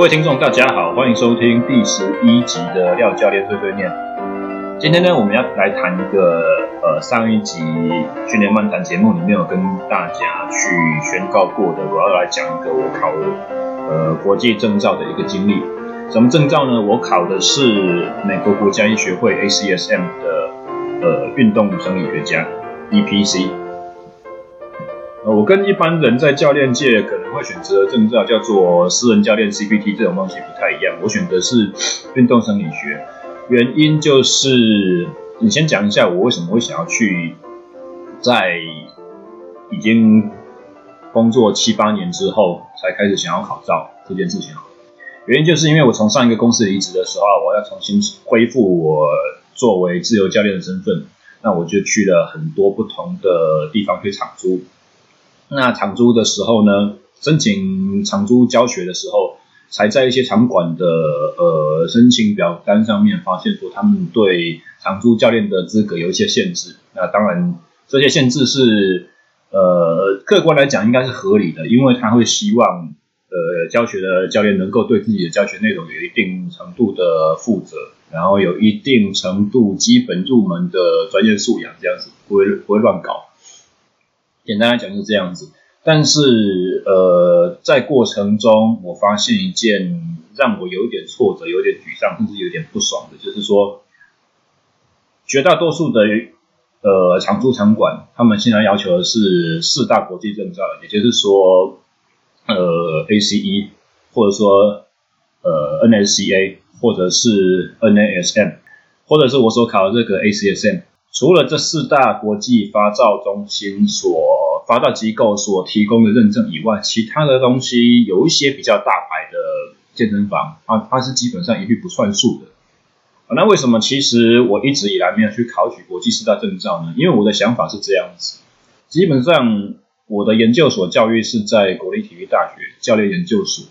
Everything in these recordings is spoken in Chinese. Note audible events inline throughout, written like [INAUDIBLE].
各位听众，大家好，欢迎收听第十一集的廖教练碎碎念。今天呢，我们要来谈一个呃，上一集训练漫谈节目里面有跟大家去宣告过的，我要来讲一个我考呃国际证照的一个经历。什么证照呢？我考的是美国国家医学会 ACSM 的呃运动生理学家 EPC。呃，我跟一般人在教练界可能会选择证照叫做私人教练 CPT 这种东西不太一样，我选的是运动生理学，原因就是你先讲一下我为什么会想要去在已经工作七八年之后才开始想要考照这件事情。原因就是因为我从上一个公司离职的时候，我要重新恢复我作为自由教练的身份，那我就去了很多不同的地方去场租。那场租的时候呢，申请长租教学的时候，才在一些场馆的呃申请表单上面发现说，他们对长租教练的资格有一些限制。那当然，这些限制是呃客观来讲应该是合理的，因为他会希望呃教学的教练能够对自己的教学内容有一定程度的负责，然后有一定程度基本入门的专业素养，这样子不会不会乱搞。简单来讲就是这样子，但是呃，在过程中我发现一件让我有点挫折、有点沮丧，甚至有点不爽的，就是说，绝大多数的呃长租场馆，他们现在要求的是四大国际证照，也就是说，呃，ACE 或者说呃 NSCA 或者是 NASM，或者是我所考的这个 ACSM。除了这四大国际发照中心所发照机构所提供的认证以外，其他的东西有一些比较大牌的健身房啊，它是基本上一律不算数的。那为什么其实我一直以来没有去考取国际四大证照呢？因为我的想法是这样子，基本上我的研究所教育是在国立体育大学教练研究所。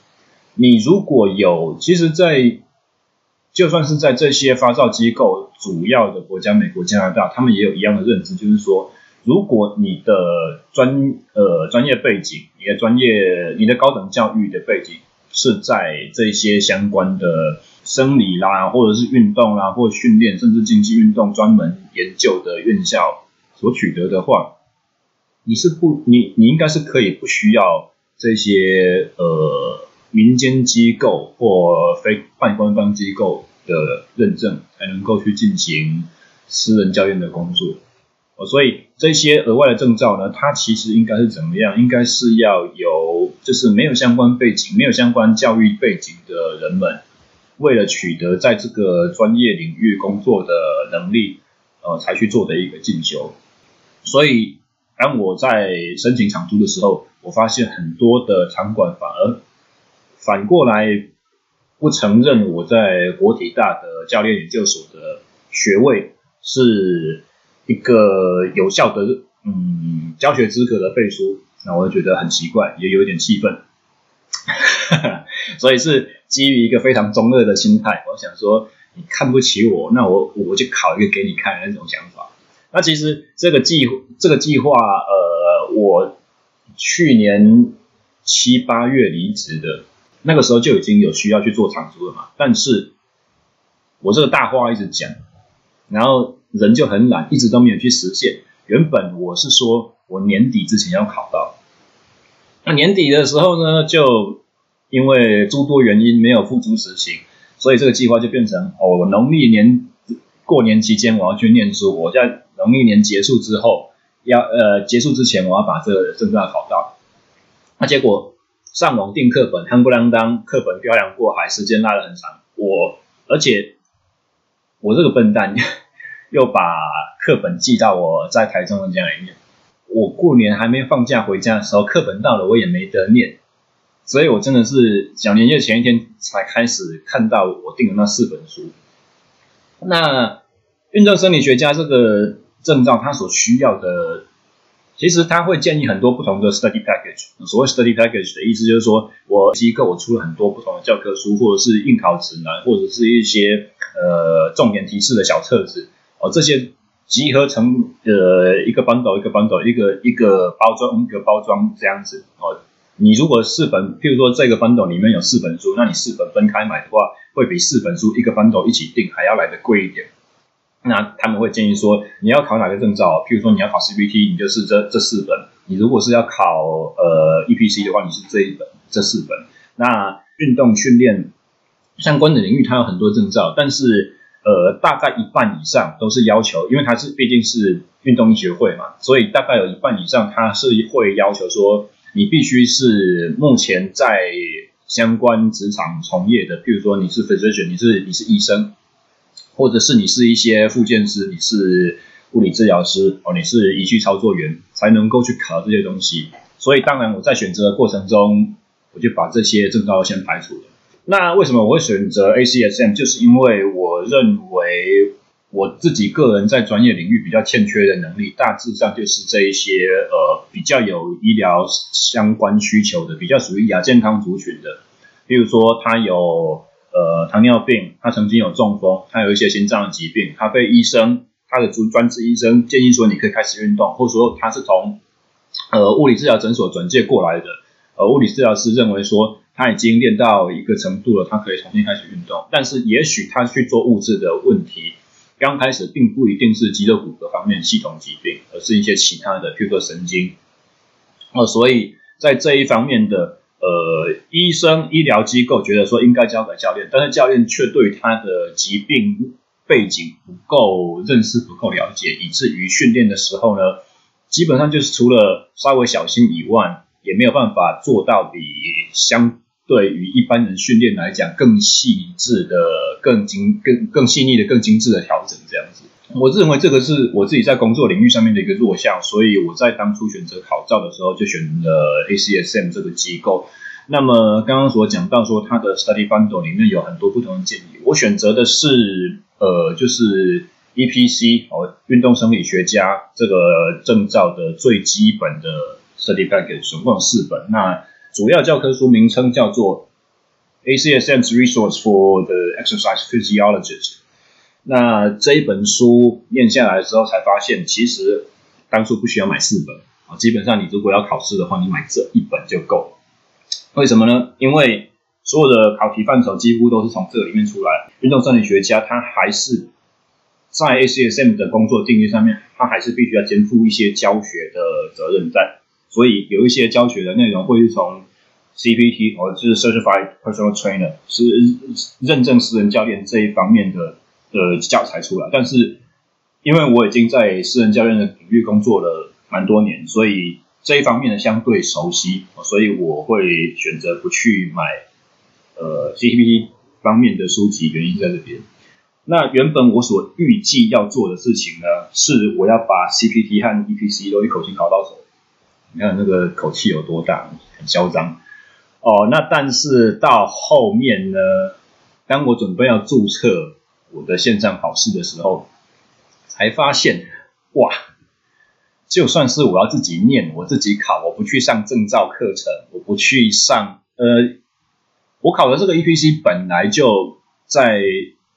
你如果有，其实，在就算是在这些发照机构主要的国家，美国、加拿大，他们也有一样的认知，就是说，如果你的专呃专业背景、你的专业、你的高等教育的背景是在这些相关的生理啦，或者是运动啦，或训练，甚至竞技运动专门研究的院校所取得的话，你是不你你应该是可以不需要这些呃。民间机构或非半官方机构的认证，才能够去进行私人教练的工作。哦，所以这些额外的证照呢，它其实应该是怎么样？应该是要由就是没有相关背景、没有相关教育背景的人们，为了取得在这个专业领域工作的能力，呃，才去做的一个进修。所以，当我在申请场租的时候，我发现很多的场馆反而。反过来，不承认我在国体大的教练研究所的学位是一个有效的嗯教学资格的背书，那我就觉得很奇怪，也有一点气愤。[LAUGHS] 所以是基于一个非常中二的心态，我想说你看不起我，那我我就考一个给你看的那种想法。那其实这个计这个计划，呃，我去年七八月离职的。那个时候就已经有需要去做长租了嘛，但是我这个大话一直讲，然后人就很懒，一直都没有去实现。原本我是说我年底之前要考到，那年底的时候呢，就因为诸多原因没有付诸实行，所以这个计划就变成哦，我农历年过年期间我要去念书，我在农历年结束之后要呃结束之前我要把这个证照考到，那结果。上网订课本，夯不啷当，课本漂洋过海，时间拉得很长。我而且我这个笨蛋又把课本寄到我在台中的家里面。我过年还没放假回家的时候，课本到了我也没得念，所以我真的是小年夜前一天才开始看到我订的那四本书。那运动生理学家这个证照，它所需要的。其实他会建议很多不同的 study package。所谓 study package 的意思就是说，我机构我出了很多不同的教科书，或者是应考指南，或者是一些呃重点提示的小册子哦，这些集合成呃一个 bundle 一个 bundle 一个一个包装一个包装这样子哦，你如果四本，譬如说这个 bundle 里面有四本书，那你四本分开买的话，会比四本书一个 bundle 一起订还要来得贵一点。那他们会建议说，你要考哪个证照？譬如说你要考 CPT，你就是这这四本；你如果是要考呃 EPC 的话，你是这一本这四本。那运动训练相关的领域，它有很多证照，但是呃大概一半以上都是要求，因为它是毕竟是运动医学会嘛，所以大概有一半以上它是会要求说，你必须是目前在相关职场从业的，譬如说你是 physician，你是你是医生。或者是你是一些复健师，你是物理治疗师哦，你是仪器操作员，才能够去考这些东西。所以当然我在选择的过程中，我就把这些证照先排除了。那为什么我会选择 ACSM？就是因为我认为我自己个人在专业领域比较欠缺的能力，大致上就是这一些呃比较有医疗相关需求的，比较属于亚健康族群的，比如说他有。呃，糖尿病，他曾经有中风，他有一些心脏疾病，他被医生，他的专专职医生建议说，你可以开始运动，或者说他是从呃物理治疗诊所转介过来的，呃，物理治疗师认为说他已经练到一个程度了，他可以重新开始运动，但是也许他去做物质的问题，刚开始并不一定是肌肉骨骼方面系统疾病，而是一些其他的，譬如说神经，呃，所以在这一方面的。呃，医生、医疗机构觉得说应该交给教练，但是教练却对他的疾病背景不够认识、不够了解，以至于训练的时候呢，基本上就是除了稍微小心以外，也没有办法做到比相对于一般人训练来讲更细致的、更精、更更细腻的、更精致的调整这样子。我认为这个是我自己在工作领域上面的一个弱项，所以我在当初选择考照的时候就选了 ACSM 这个机构。那么刚刚所讲到说它的 Study Bundle 里面有很多不同的建议，我选择的是呃就是 EPC 哦运动生理学家这个证照的最基本的 Study Package，总共有四本。那主要教科书名称叫做 ACSM's Resource for the Exercise Physiologist。那这一本书念下来的时候，才发现其实当初不需要买四本啊，基本上你如果要考试的话，你买这一本就够了。为什么呢？因为所有的考题范畴几乎都是从这里面出来。运动生理学家他还是在 ACSM 的工作定义上面，他还是必须要肩负一些教学的责任在，所以有一些教学的内容会是从 CPT 或者是 Certified Personal Trainer 是认证私人教练这一方面的。的教材出来，但是因为我已经在私人教练的领域工作了蛮多年，所以这一方面的相对熟悉，所以我会选择不去买呃 CPT 方面的书籍，原因在这边。那原本我所预计要做的事情呢，是我要把 CPT 和 EPC 都一口气考到手。你看那个口气有多大，很嚣张哦。那但是到后面呢，当我准备要注册。我的线上考试的时候，才发现，哇，就算是我要自己念，我自己考，我不去上证照课程，我不去上，呃，我考的这个 EPC 本来就在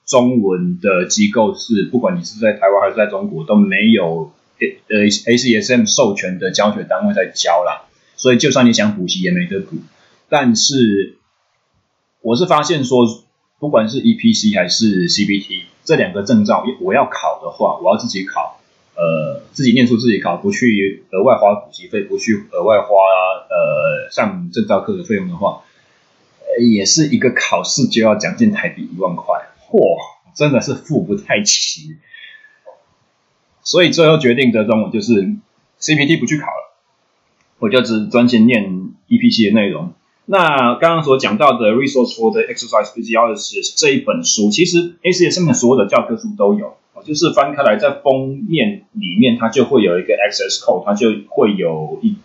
中文的机构是，不管你是在台湾还是在中国，都没有呃 ACSM 授权的教学单位在教啦，所以就算你想补习也没得补。但是，我是发现说。不管是 EPC 还是 C B T 这两个证照，我要考的话，我要自己考，呃，自己念书自己考，不去额外花补习费，不去额外花呃上证照课的费用的话，也是一个考试就要将近台币一万块，嚯，真的是付不太起。所以最后决定的中，我就是 CPT 不去考了，我就只专心念 EPC 的内容。那刚刚所讲到的《Resource for the Exercise Physiologist》这一本书，其实 ACSM 所有的教科书都有，就是翻开来在封面里面，它就会有一个 Access Code，它就会有一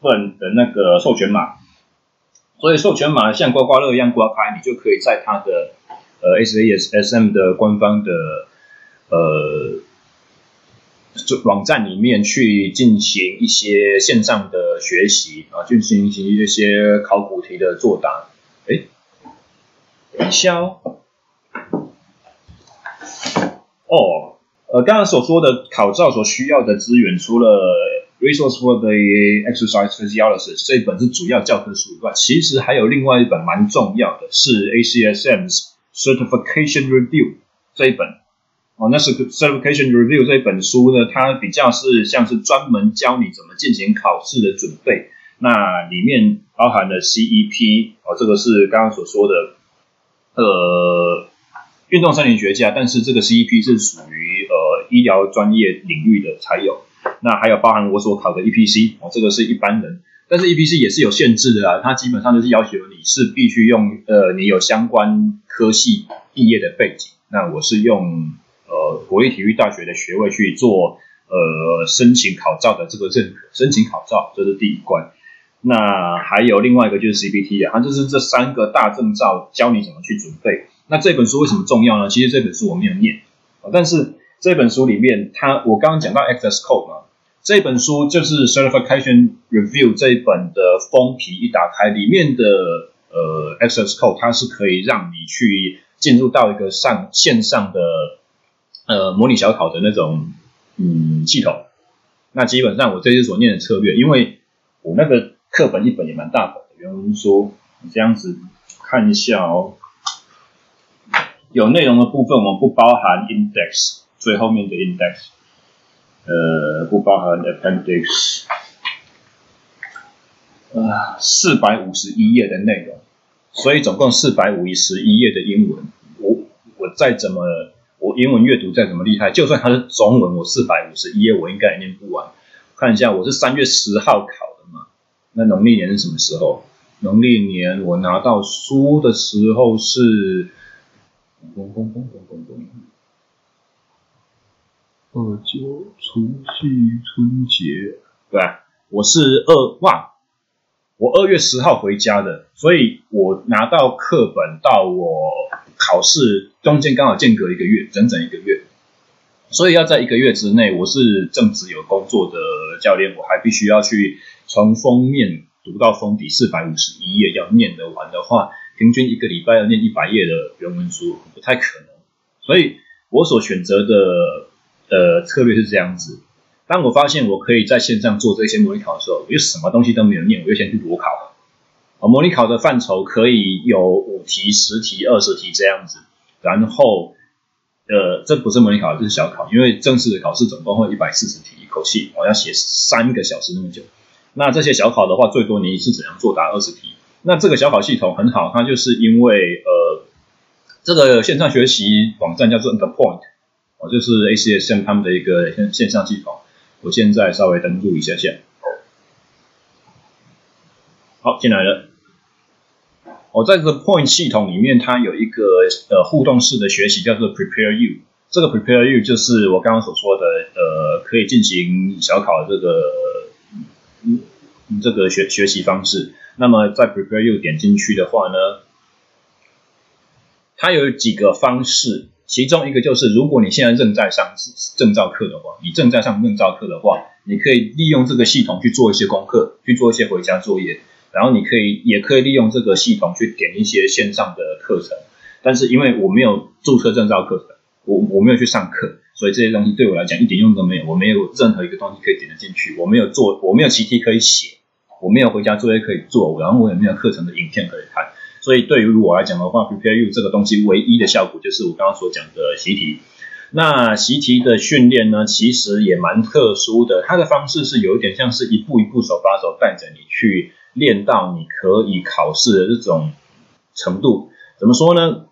份的那个授权码。所以授权码像刮刮乐一样刮开，你就可以在它的呃 ACSM 的官方的呃。就网站里面去进行一些线上的学习啊，进行一些考古题的作答。哎，等一下哦。呃，刚刚所说的考照所需要的资源，除了 Resource for the Exercise Physiologist 这一本是主要教科书以外，其实还有另外一本蛮重要的，是 ACSM's Certification Review 这一本。哦，那是 Certification Review 这一本书呢，它比较是像是专门教你怎么进行考试的准备。那里面包含了 CEP，哦，这个是刚刚所说的，呃，运动生理学家，但是这个 CEP 是属于呃医疗专业领域的才有。那还有包含我所考的 EPC，哦，这个是一般人，但是 EPC 也是有限制的啊，它基本上就是要求你是必须用呃你有相关科系毕业的背景。那我是用。国立体育大学的学位去做呃申请考照的这个认可，申请考照这是第一关。那还有另外一个就是 CPT 啊，它就是这三个大证照教你怎么去准备。那这本书为什么重要呢？其实这本书我没有念，但是这本书里面它我刚刚讲到 Access Code 嘛，这本书就是 Certification Review 这一本的封皮一打开，里面的呃 Access Code 它是可以让你去进入到一个上线上的。呃，模拟小考的那种嗯系统，那基本上我这次所念的策略，因为我那个课本一本也蛮大本的，原文说你这样子看一下哦，有内容的部分我们不包含 index 最后面的 index，呃，不包含 appendix，啊，四百五十一页的内容，所以总共四百五十一页的英文，我我再怎么。我英文阅读再怎么厉害，就算它是中文，我四百五十一页我应该也念不完。看一下，我是三月十号考的嘛？那农历年是什么时候？农历年我拿到书的时候是，咚咚咚咚咚咚，二九除夕春节，对吧？我是二哇，我二月十号回家的，所以我拿到课本到我考试。中间刚好间隔一个月，整整一个月，所以要在一个月之内，我是正职有工作的教练，我还必须要去从封面读到封底四百五十一页，要念得完的话，平均一个礼拜要念一百页的原文书，不太可能。所以我所选择的呃策略是这样子：当我发现我可以在线上做这些模拟考的时候，我就什么东西都没有念，我就先去裸考。模拟考的范畴可以有五题、十题、二十题这样子。然后，呃，这不是模拟考，这是小考，因为正式的考试总共会一百四十题，一口气我要写三个小时那么久。那这些小考的话，最多你一次只能作答二十题。那这个小考系统很好，它就是因为呃，这个线上学习网站叫做 The Point，哦，就是 ACSM 他们的一个线线上系统。我现在稍微登录一下下，好，进来了。我在这个 Point 系统里面，它有一个呃互动式的学习，叫做 Prepare You。这个 Prepare You 就是我刚刚所说的，呃，可以进行小考的这个这个学学习方式。那么在 Prepare You 点进去的话呢，它有几个方式，其中一个就是如果你现在正在上证照课的话，你正在上证照课的话，你可以利用这个系统去做一些功课，去做一些回家作业。然后你可以，也可以利用这个系统去点一些线上的课程，但是因为我没有注册证照课程，我我没有去上课，所以这些东西对我来讲一点用都没有。我没有任何一个东西可以点得进去，我没有做，我没有习题可以写，我没有回家作业可以做，然后我也没有课程的影片可以看。所以对于我来讲的话，Prepare You 这个东西唯一的效果就是我刚刚所讲的习题。那习题的训练呢，其实也蛮特殊的，它的方式是有一点像是一步一步手把手带着你去。练到你可以考试的这种程度，怎么说呢？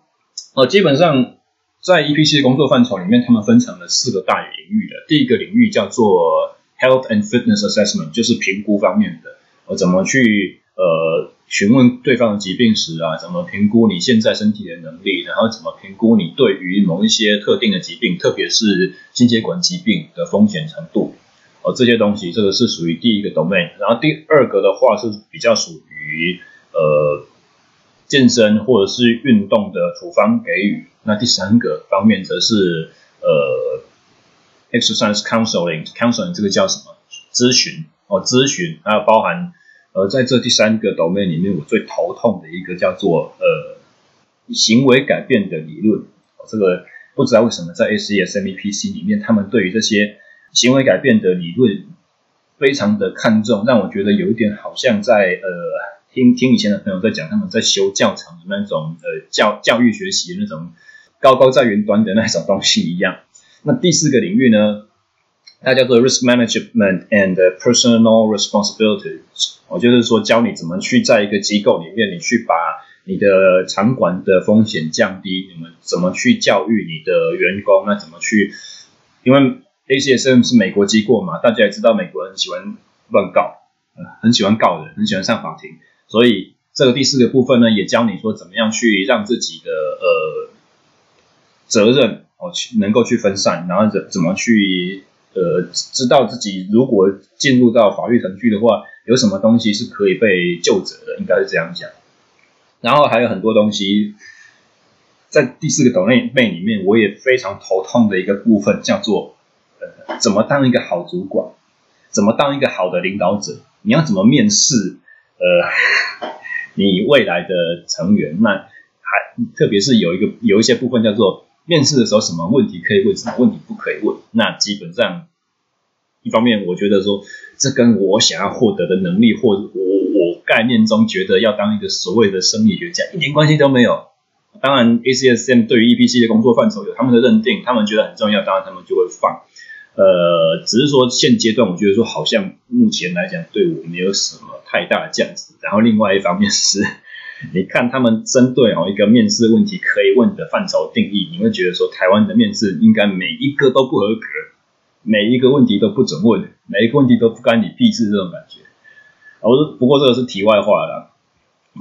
呃，基本上在 EPC 的工作范畴里面，他们分成了四个大领域的。第一个领域叫做 Health and Fitness Assessment，就是评估方面的，呃，怎么去呃询问对方的疾病史啊，怎么评估你现在身体的能力，然后怎么评估你对于某一些特定的疾病，特别是心血管疾病的风险程度。哦，这些东西，这个是属于第一个 domain，然后第二个的话是比较属于呃健身或者是运动的处方给予，那第三个方面则是呃 exercise counseling，counseling 这个叫什么？咨询哦，咨询还有包含呃在这第三个 domain 里面，我最头痛的一个叫做呃行为改变的理论，这个不知道为什么在 ACSM EPC 里面，他们对于这些行为改变的理论，非常的看重，让我觉得有一点好像在呃听听以前的朋友在讲他们在修教程的那种呃教教育学习的那种高高在云端的那种东西一样。那第四个领域呢，它叫做 risk management and personal responsibility，我就是说教你怎么去在一个机构里面，你去把你的场馆的风险降低，你们怎么去教育你的员工，那怎么去，因为 ACSM 是美国机构嘛，大家也知道美国人喜欢乱告，呃，很喜欢告人，很喜欢上法庭，所以这个第四个部分呢，也教你说怎么样去让自己的呃责任哦去能够去分散，然后怎怎么去。呃，知道自己如果进入到法律程序的话，有什么东西是可以被救责的，应该是这样讲。然后还有很多东西，在第四个 domain 里面，我也非常头痛的一个部分叫做，怎么当一个好主管，怎么当一个好的领导者，你要怎么面试，呃，[LAUGHS] 你未来的成员，那还特别是有一个有一些部分叫做。面试的时候，什么问题可以问，什么问题不可以问？那基本上，一方面我觉得说，这跟我想要获得的能力，或我我概念中觉得要当一个所谓的生理学家，一点关系都没有。当然，ACSM 对于 EPC 的工作范畴有他们的认定，他们觉得很重要，当然他们就会放。呃，只是说现阶段，我觉得说好像目前来讲，对我没有什么太大的价值。然后另外一方面是。你看他们针对哦一个面试问题可以问的范畴定义，你会觉得说台湾的面试应该每一个都不合格，每一个问题都不准问，每一个问题都不干你屁事这种感觉。我不过这个是题外话了。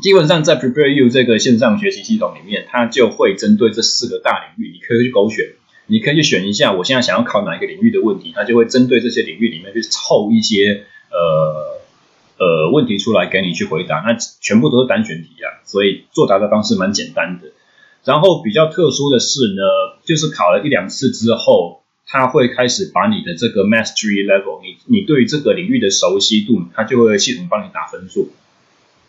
基本上在 Prepare You 这个线上学习系统里面，它就会针对这四个大领域，你可以去勾选，你可以去选一下我现在想要考哪一个领域的问题，它就会针对这些领域里面去凑一些呃。呃，问题出来给你去回答，那全部都是单选题啊，所以作答的方式蛮简单的。然后比较特殊的是呢，就是考了一两次之后，他会开始把你的这个 mastery level，你你对于这个领域的熟悉度，他就会系统帮你打分数。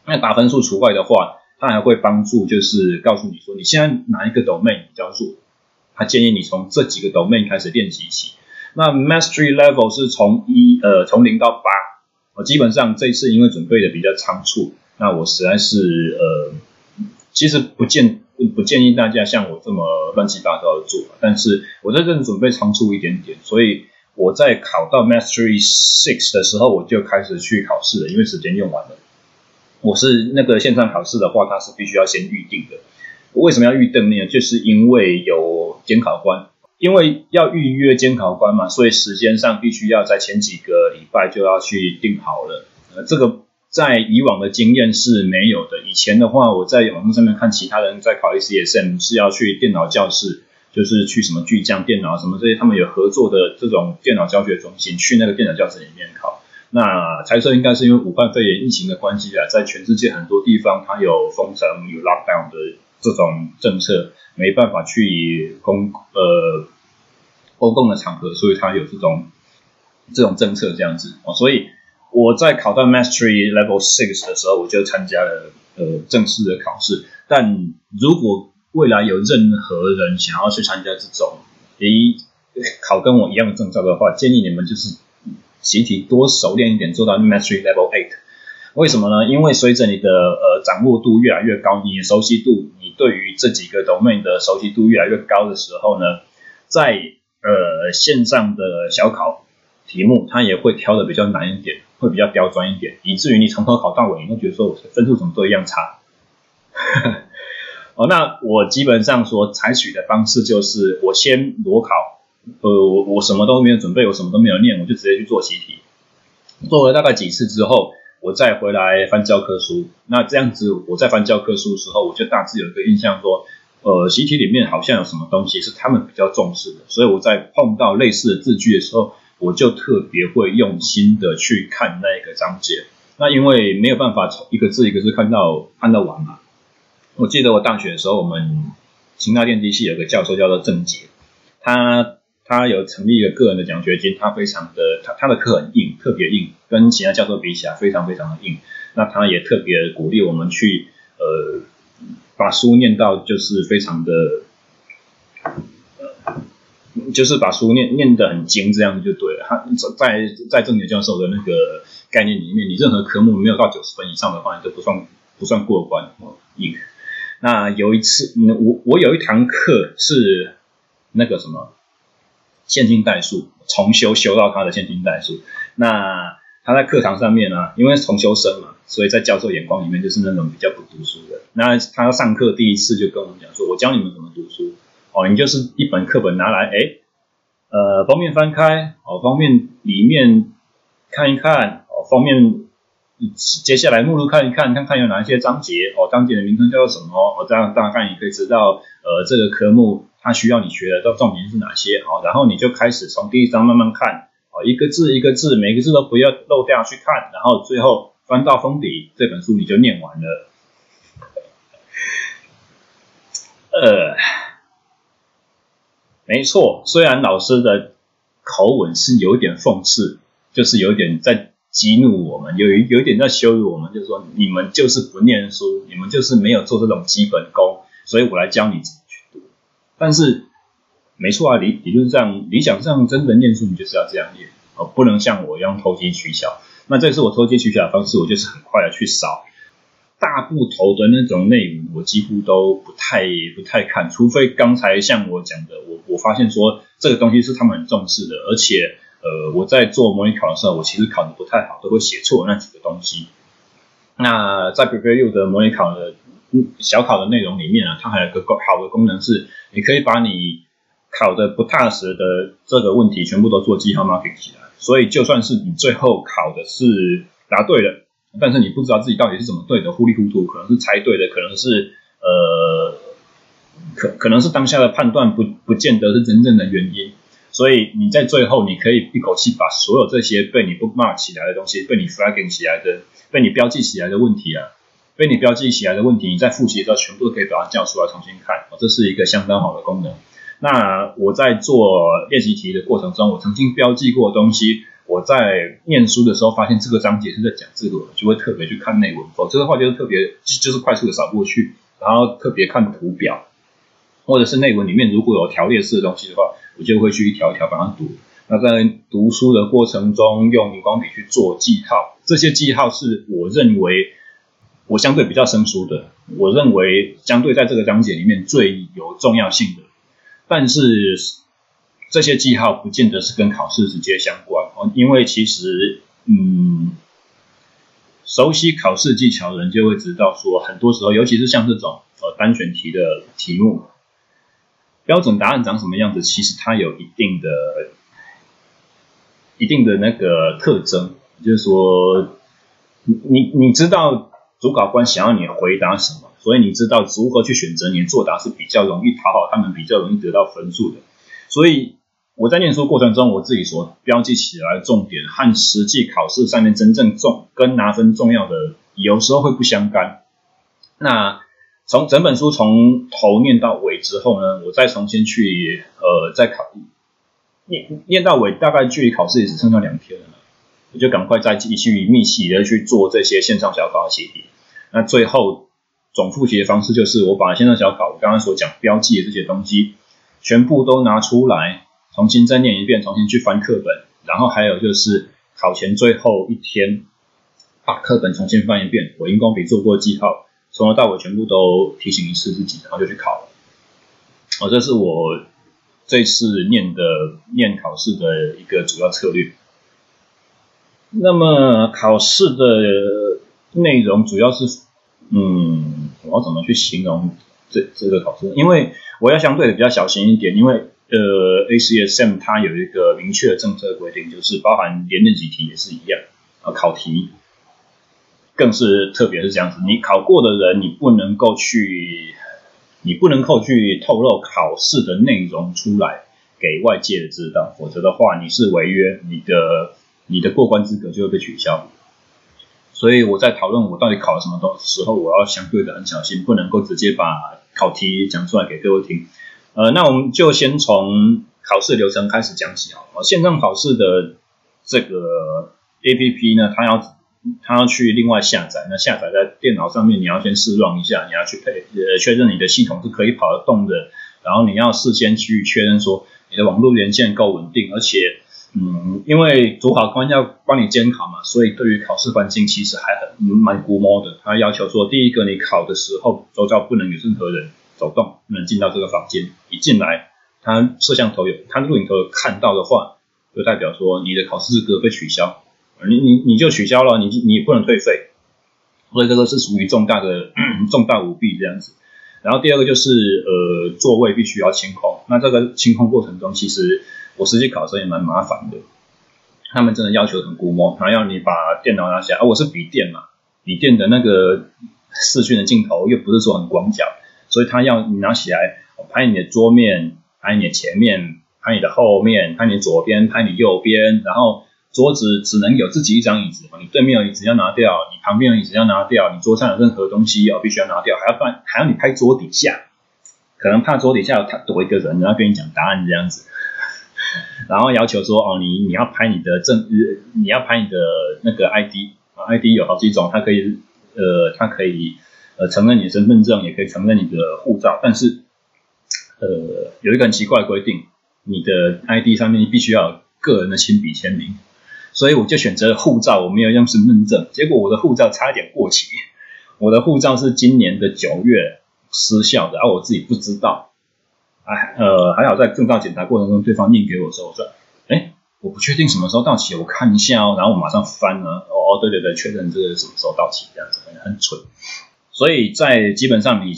那打分数除外的话，他还会帮助，就是告诉你说，你现在哪一个 domain 比较弱，他建议你从这几个 domain 开始练习起。那 mastery level 是从一呃从零到八。我基本上这次因为准备的比较仓促，那我实在是呃，其实不建不建议大家像我这么乱七八糟的做，但是我在这里准备仓促一点点，所以我在考到 Mastery Six 的时候，我就开始去考试了，因为时间用完了。我是那个线上考试的话，它是必须要先预定的。我为什么要预定呢？就是因为有监考官。因为要预约监考官嘛，所以时间上必须要在前几个礼拜就要去定好了。呃，这个在以往的经验是没有的。以前的话，我在网络上面看其他人在考 ACSM 是要去电脑教室，就是去什么巨匠电脑什么这些，他们有合作的这种电脑教学中心，去那个电脑教室里面考。那猜测应该是因为武汉肺炎疫情的关系啊，在全世界很多地方它有封城、有 lockdown 的这种政策，没办法去公呃。公共的场合，所以他有这种这种政策这样子哦，所以我在考到 Mastery Level Six 的时候，我就参加了呃正式的考试。但如果未来有任何人想要去参加这种诶考跟我一样的证照的话，建议你们就是习题多熟练一点，做到 Mastery Level Eight。为什么呢？因为随着你的呃掌握度越来越高，你的熟悉度，你对于这几个 domain 的熟悉度越来越高的时候呢，在呃，线上的小考题目，它也会挑的比较难一点，会比较刁钻一点，以至于你从头考到尾，你会觉得说我分数怎么都一样差。[LAUGHS] 哦，那我基本上所采取的方式就是，我先裸考，呃，我我什么都没有准备，我什么都没有念，我就直接去做习题，做了大概几次之后，我再回来翻教科书。那这样子，我在翻教科书的时候，我就大致有一个印象说。呃，习题里面好像有什么东西是他们比较重视的，所以我在碰到类似的字句的时候，我就特别会用心的去看那个章节。那因为没有办法从一个字一个字看到看到完嘛。我记得我大学的时候，我们清大电机系有个教授叫做郑杰，他他有成立一个个人的奖学金，他非常的他他的课很硬，特别硬，跟其他教授比起来非常非常的硬。那他也特别鼓励我们去呃。把书念到就是非常的，就是把书念念得很精，这样就对了。他在在正典教授的那个概念里面，你任何科目没有到九十分以上的话，你都不算不算过关哦。硬那有一次，我我有一堂课是那个什么线性代数重修修到他的线性代数。那他在课堂上面呢、啊，因为重修生嘛，所以在教授眼光里面就是那种比较不读书的。那他上课第一次就跟我们讲说：“我教你们怎么读书哦，你就是一本课本拿来，哎，呃，封面翻开哦，封面里面看一看哦，封面接下来目录看一看，看看有哪一些章节哦，章节的名称叫做什么哦，这样大概你可以知道，呃，这个科目他需要你学的都重点是哪些哦，然后你就开始从第一章慢慢看。”哦，一个字一个字，每个字都不要漏掉去看，然后最后翻到封底，这本书你就念完了。呃，没错，虽然老师的口吻是有点讽刺，就是有点在激怒我们，有有一点在羞辱我们，就是说你们就是不念书，你们就是没有做这种基本功，所以我来教你。但是。没错啊，理理论上、理想上，真的念书你就是要这样念哦，不能像我一样投机取巧。那这是我投机取巧的方式，我就是很快的去扫大部头的那种内容，我几乎都不太不太看，除非刚才像我讲的，我我发现说这个东西是他们很重视的，而且呃我在做模拟考的时候，我其实考的不太好，都会写错那几个东西。那在北北六的模拟考的小考的内容里面啊，它还有个好的功能是，你可以把你考的不踏实的这个问题，全部都做记号 mark 起来。所以就算是你最后考的是答对了，但是你不知道自己到底是怎么对的，糊里糊涂，可能是猜对的，可能是呃，可可能是当下的判断不不见得是真正的原因。所以你在最后，你可以一口气把所有这些被你 bookmark 起来的东西，被你 flagging 起来的，被你标记起来的问题啊，被你标记起来的问题，你在复习的时候，全部都可以把它叫出来重新看。这是一个相当好的功能。那我在做练习题的过程中，我曾经标记过的东西，我在念书的时候发现这个章节是在讲这个，就会特别去看内文，否则的话就是特别就是快速的扫过去，然后特别看图表，或者是内文里面如果有条列式的东西的话，我就会去一条一条把它读。那在读书的过程中，用荧光笔去做记号，这些记号是我认为我相对比较生疏的，我认为相对在这个章节里面最有重要性的。但是这些记号不见得是跟考试直接相关哦，因为其实，嗯，熟悉考试技巧的人就会知道说，很多时候，尤其是像这种呃单选题的题目，标准答案长什么样子，其实它有一定的、一定的那个特征，就是说，你你知道主考官想要你回答什么。所以你知道如何去选择你的作答是比较容易讨好他们，比较容易得到分数的。所以我在念书过程中，我自己所标记起来的重点和实际考试上面真正重跟拿分重要的，有时候会不相干。那从整本书从头念到尾之后呢，我再重新去呃再考念念到尾，大概距离考试也只剩下两天了，我就赶快再继续密集的去做这些线上小考的习题。那最后。总复习的方式就是，我把线上小考我刚刚所讲标记的这些东西，全部都拿出来，重新再念一遍，重新去翻课本，然后还有就是考前最后一天，把课本重新翻一遍，我荧光笔做过记号，从头到尾全部都提醒一次自己，然后就去考了。哦，这是我这次念的念考试的一个主要策略。那么考试的内容主要是，嗯。我要怎么去形容这这个考试？因为我要相对的比较小心一点，因为呃，ACSM 它有一个明确的政策规定，就是包含连任几题也是一样啊，考题更是特别是这样子，你考过的人，你不能够去，你不能够去透露考试的内容出来给外界的知道，否则的话你是违约，你的你的过关资格就会被取消。所以我在讨论我到底考了什么东时候，我要相对的很小心，不能够直接把考题讲出来给各位听。呃，那我们就先从考试流程开始讲起好了。线上考试的这个 APP 呢，它要它要去另外下载，那下载在电脑上面，你要先试 run 一下，你要去配呃确认你的系统是可以跑得动的，然后你要事先去确认说，你的网络连线够稳定，而且，嗯，因为主考官要帮你监考嘛，所以对于考试环境其实还很蛮估摸的。他要求说，第一个你考的时候，周遭不能有任何人走动，不能进到这个房间。一进来，他摄像头有，他录影头有看到的话，就代表说你的考试资格被取消，你你你就取消了，你你不能退费。所以这个是属于重大的重大舞弊这样子。然后第二个就是呃座位必须要清空。那这个清空过程中，其实我实际考的时候也蛮麻烦的。他们真的要求很估摸，还要你把电脑拿下来。啊，我是笔电嘛，笔电的那个视讯的镜头又不是说很广角，所以他要你拿起来拍你的桌面，拍你的前面，拍你的后面，拍你左边，拍你右边，然后。桌子只能有自己一张椅子嘛，你对面有椅子要拿掉，你旁边有椅子要拿掉，你桌上有任何东西哦，必须要拿掉，还要翻，还要你拍桌底下，可能怕桌底下他躲一个人，然后跟你讲答案这样子，然后要求说哦，你你要拍你的证，你要拍你的那个 ID，ID 有好几种，它可以呃，它可以呃承认你的身份证，也可以承认你的护照，但是呃有一个很奇怪的规定，你的 ID 上面必须要个人的亲笔签名。所以我就选择护照，我没有用身份证。结果我的护照差一点过期。我的护照是今年的九月失效的，而、啊、我自己不知道。哎，呃，还好在证照检查过程中，对方念给我的时候：“我说，哎，我不确定什么时候到期，我看一下哦。”然后我马上翻了，哦，对对对，确认这个什么时候到期，这样子很蠢。所以在基本上你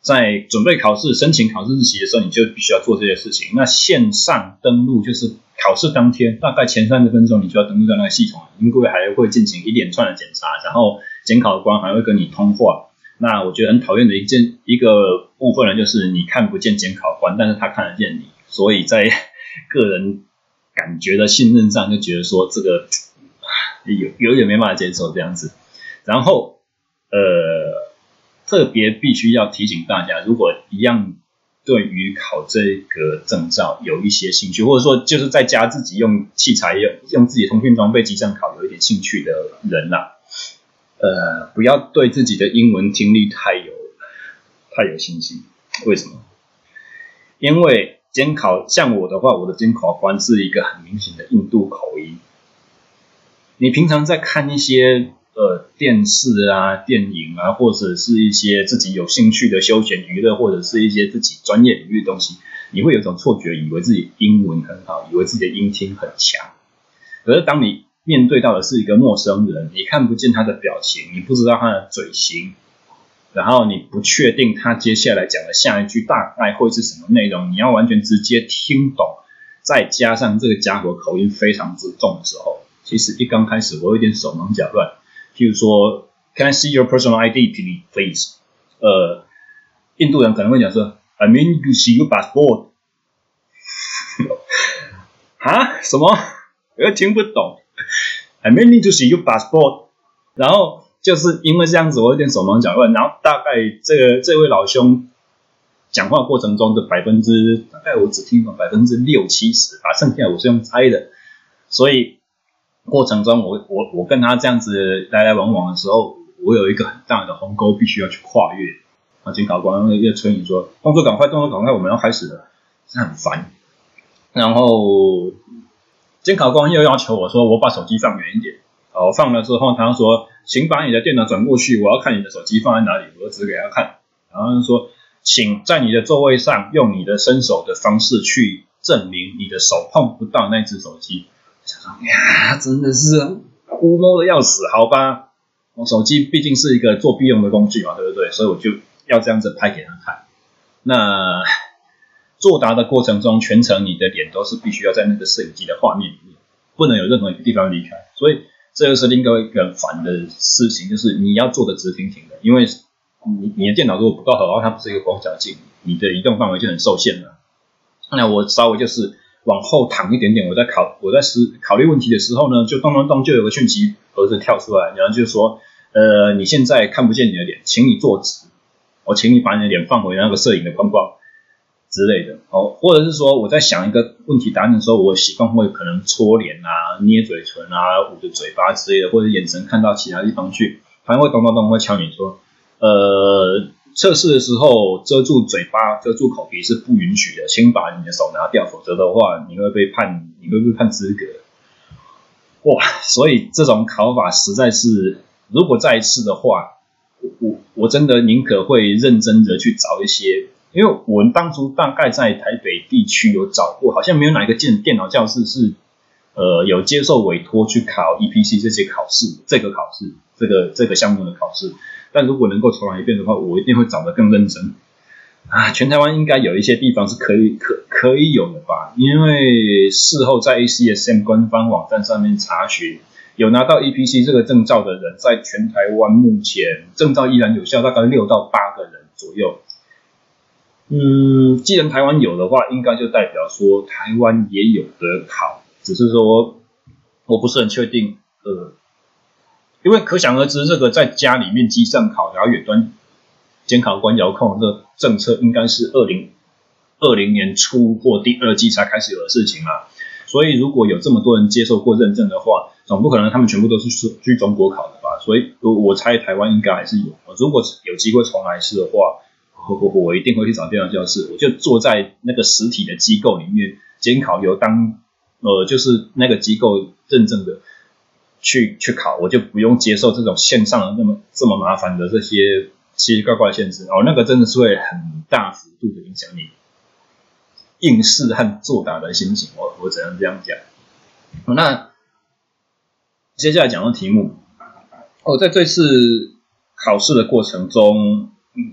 在准备考试、申请考试日期的时候，你就必须要做这些事情。那线上登录就是。考试当天，大概前三十分钟，你就要登录到那个系统，因为还会进行一连串的检查，然后监考官还会跟你通话。那我觉得很讨厌的一件一个部分呢，就是你看不见监考官，但是他看得见你，所以在 [LAUGHS] 个人感觉的信任上，就觉得说这个有有点没办法接受这样子。然后呃，特别必须要提醒大家，如果一样。对于考这个证照有一些兴趣，或者说就是在家自己用器材用用自己通讯装备机上考有一点兴趣的人呐、啊，呃，不要对自己的英文听力太有太有信心。为什么？因为监考像我的话，我的监考官是一个很明显的印度口音。你平常在看一些。呃，电视啊、电影啊，或者是一些自己有兴趣的休闲娱乐，或者是一些自己专业领域的东西，你会有种错觉，以为自己英文很好，以为自己的英听很强。可是当你面对到的是一个陌生人，你看不见他的表情，你不知道他的嘴型，然后你不确定他接下来讲的下一句大概会是什么内容，你要完全直接听懂，再加上这个家伙口音非常之重的时候，其实一刚开始我有点手忙脚乱。譬如说，Can I see your personal ID, please? 呃，印度人可能会讲说，I mean to see your passport。[LAUGHS] 啊？什么？我又听不懂。I mean to see your passport。然后就是因为这样子，我有点手忙脚乱。然后大概这个这位老兄讲话过程中的百分之，大概我只听懂百分之六七十，把剩下我是用猜的，所以。过程中我，我我跟他这样子来来往往的时候，我有一个很大的鸿沟必须要去跨越。啊，监考官又催你说：“动作赶快，动作赶快，我们要开始了。”是很烦。然后监考官又要求我说：“我把手机放远一点。”好，放了之后，他说：“请把你的电脑转过去，我要看你的手机放在哪里。”我指给他看。然后他说：“请在你的座位上用你的伸手的方式去证明你的手碰不到那只手机。”想说呀，真的是龟毛的要死，好吧？我手机毕竟是一个作弊用的工具嘛，对不对？所以我就要这样子拍给他看。那作答的过程中，全程你的脸都是必须要在那个摄影机的画面里面，不能有任何一个地方离开。所以这又是另外一个很烦的事情，就是你要坐的直挺挺的，因为你你的电脑如果不够好，然后它不是一个广角镜，你的移动范围就很受限了。那我稍微就是。往后躺一点点，我在考我在思考虑问题的时候呢，就咚咚咚就有个讯息盒子跳出来，然后就说，呃，你现在看不见你的脸，请你坐直，我请你把你的脸放回那个摄影的框框之类的，哦，或者是说我在想一个问题答案的时候，我习惯会可能搓脸啊、捏嘴唇啊、捂着嘴巴之类的，或者眼神看到其他地方去，反正会咚咚咚会敲你说，呃，测试的时候遮住嘴巴、遮住口鼻是不允许的，先把你的手拿掉，否则的话你会被判，你会被判资格。哇，所以这种考法实在是，如果再一次的话，我我真的宁可会认真的去找一些，因为我们当初大概在台北地区有找过，好像没有哪一个电电脑教室是。呃，有接受委托去考 EPC 这些考试，这个考试，这个这个项目的考试。但如果能够重来一遍的话，我一定会找得更认真。啊，全台湾应该有一些地方是可以可可以有的吧？因为事后在 ACSM 官方网站上面查询，有拿到 EPC 这个证照的人，在全台湾目前证照依然有效，大概六到八个人左右。嗯，既然台湾有的话，应该就代表说台湾也有得考。只是说，我不是很确定，呃，因为可想而知，这个在家里面机上考，然后远端监考官遥控这政策，应该是二零二零年初或第二季才开始有的事情啊。所以，如果有这么多人接受过认证的话，总不可能他们全部都是去去中国考的吧？所以，我我猜台湾应该还是有。如果有机会重来一次的话，我我我一定会去找电脑教室，我就坐在那个实体的机构里面监考，由当。呃，就是那个机构认证的，去去考，我就不用接受这种线上的那么这么麻烦的这些奇奇怪怪的限制哦，那个真的是会很大幅度的影响你应试和作答的心情，我我只能这样讲。那接下来讲的题目，哦，在这次考试的过程中，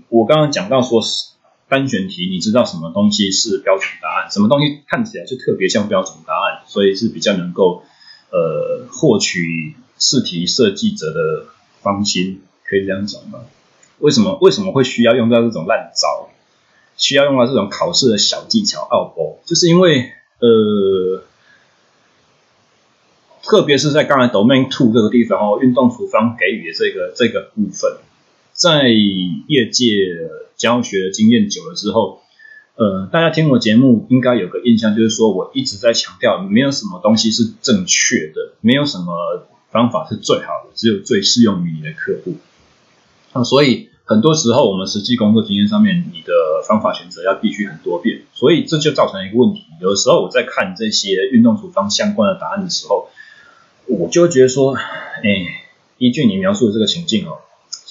我刚刚讲到说是。单选题，你知道什么东西是标准答案？什么东西看起来就特别像标准答案，所以是比较能够呃获取试题设计者的芳心，可以这样讲吗？为什么为什么会需要用到这种烂招？需要用到这种考试的小技巧奥步，就是因为呃，特别是在刚才 Domain Two 这个地方哦，运动处方给予的这个这个部分，在业界。教学经验久了之后，呃，大家听我节目应该有个印象，就是说我一直在强调，没有什么东西是正确的，没有什么方法是最好的，只有最适用于你的客户。啊，所以很多时候我们实际工作经验上面，你的方法选择要必须很多遍，所以这就造成一个问题。有的时候我在看这些运动处方相关的答案的时候，我就觉得说，哎，依据你描述的这个情境哦，